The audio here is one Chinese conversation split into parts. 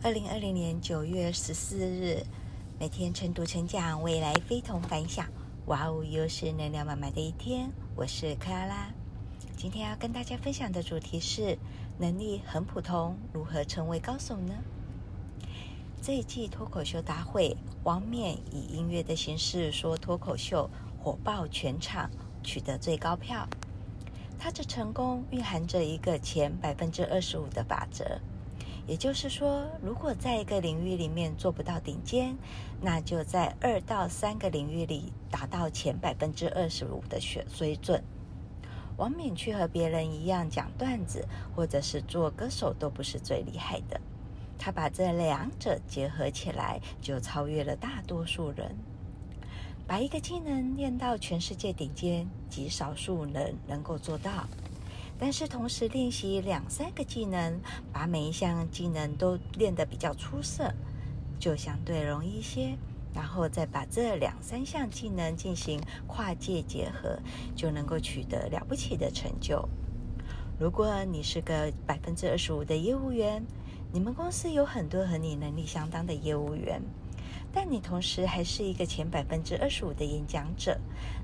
二零二零年九月十四日，每天晨读晨讲，未来非同凡响。哇哦，又是能量满满的一天。我是克拉拉，今天要跟大家分享的主题是：能力很普通，如何成为高手呢？这一季脱口秀大会，王冕以音乐的形式说脱口秀，火爆全场，取得最高票。他的成功蕴含着一个前百分之二十五的法则。也就是说，如果在一个领域里面做不到顶尖，那就在二到三个领域里达到前百分之二十五的水水准。王冕去和别人一样讲段子，或者是做歌手，都不是最厉害的。他把这两者结合起来，就超越了大多数人。把一个技能练到全世界顶尖，极少数人能够做到。但是同时练习两三个技能，把每一项技能都练得比较出色，就相对容易一些。然后再把这两三项技能进行跨界结合，就能够取得了不起的成就。如果你是个百分之二十五的业务员，你们公司有很多和你能力相当的业务员，但你同时还是一个前百分之二十五的演讲者，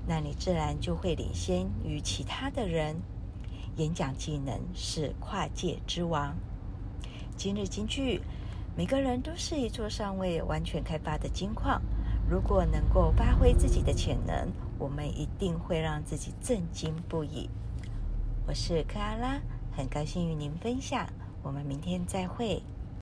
那你自然就会领先于其他的人。演讲技能是跨界之王。今日金句：每个人都是一座尚未完全开发的金矿。如果能够发挥自己的潜能，我们一定会让自己震惊不已。我是克阿拉，很高兴与您分享。我们明天再会。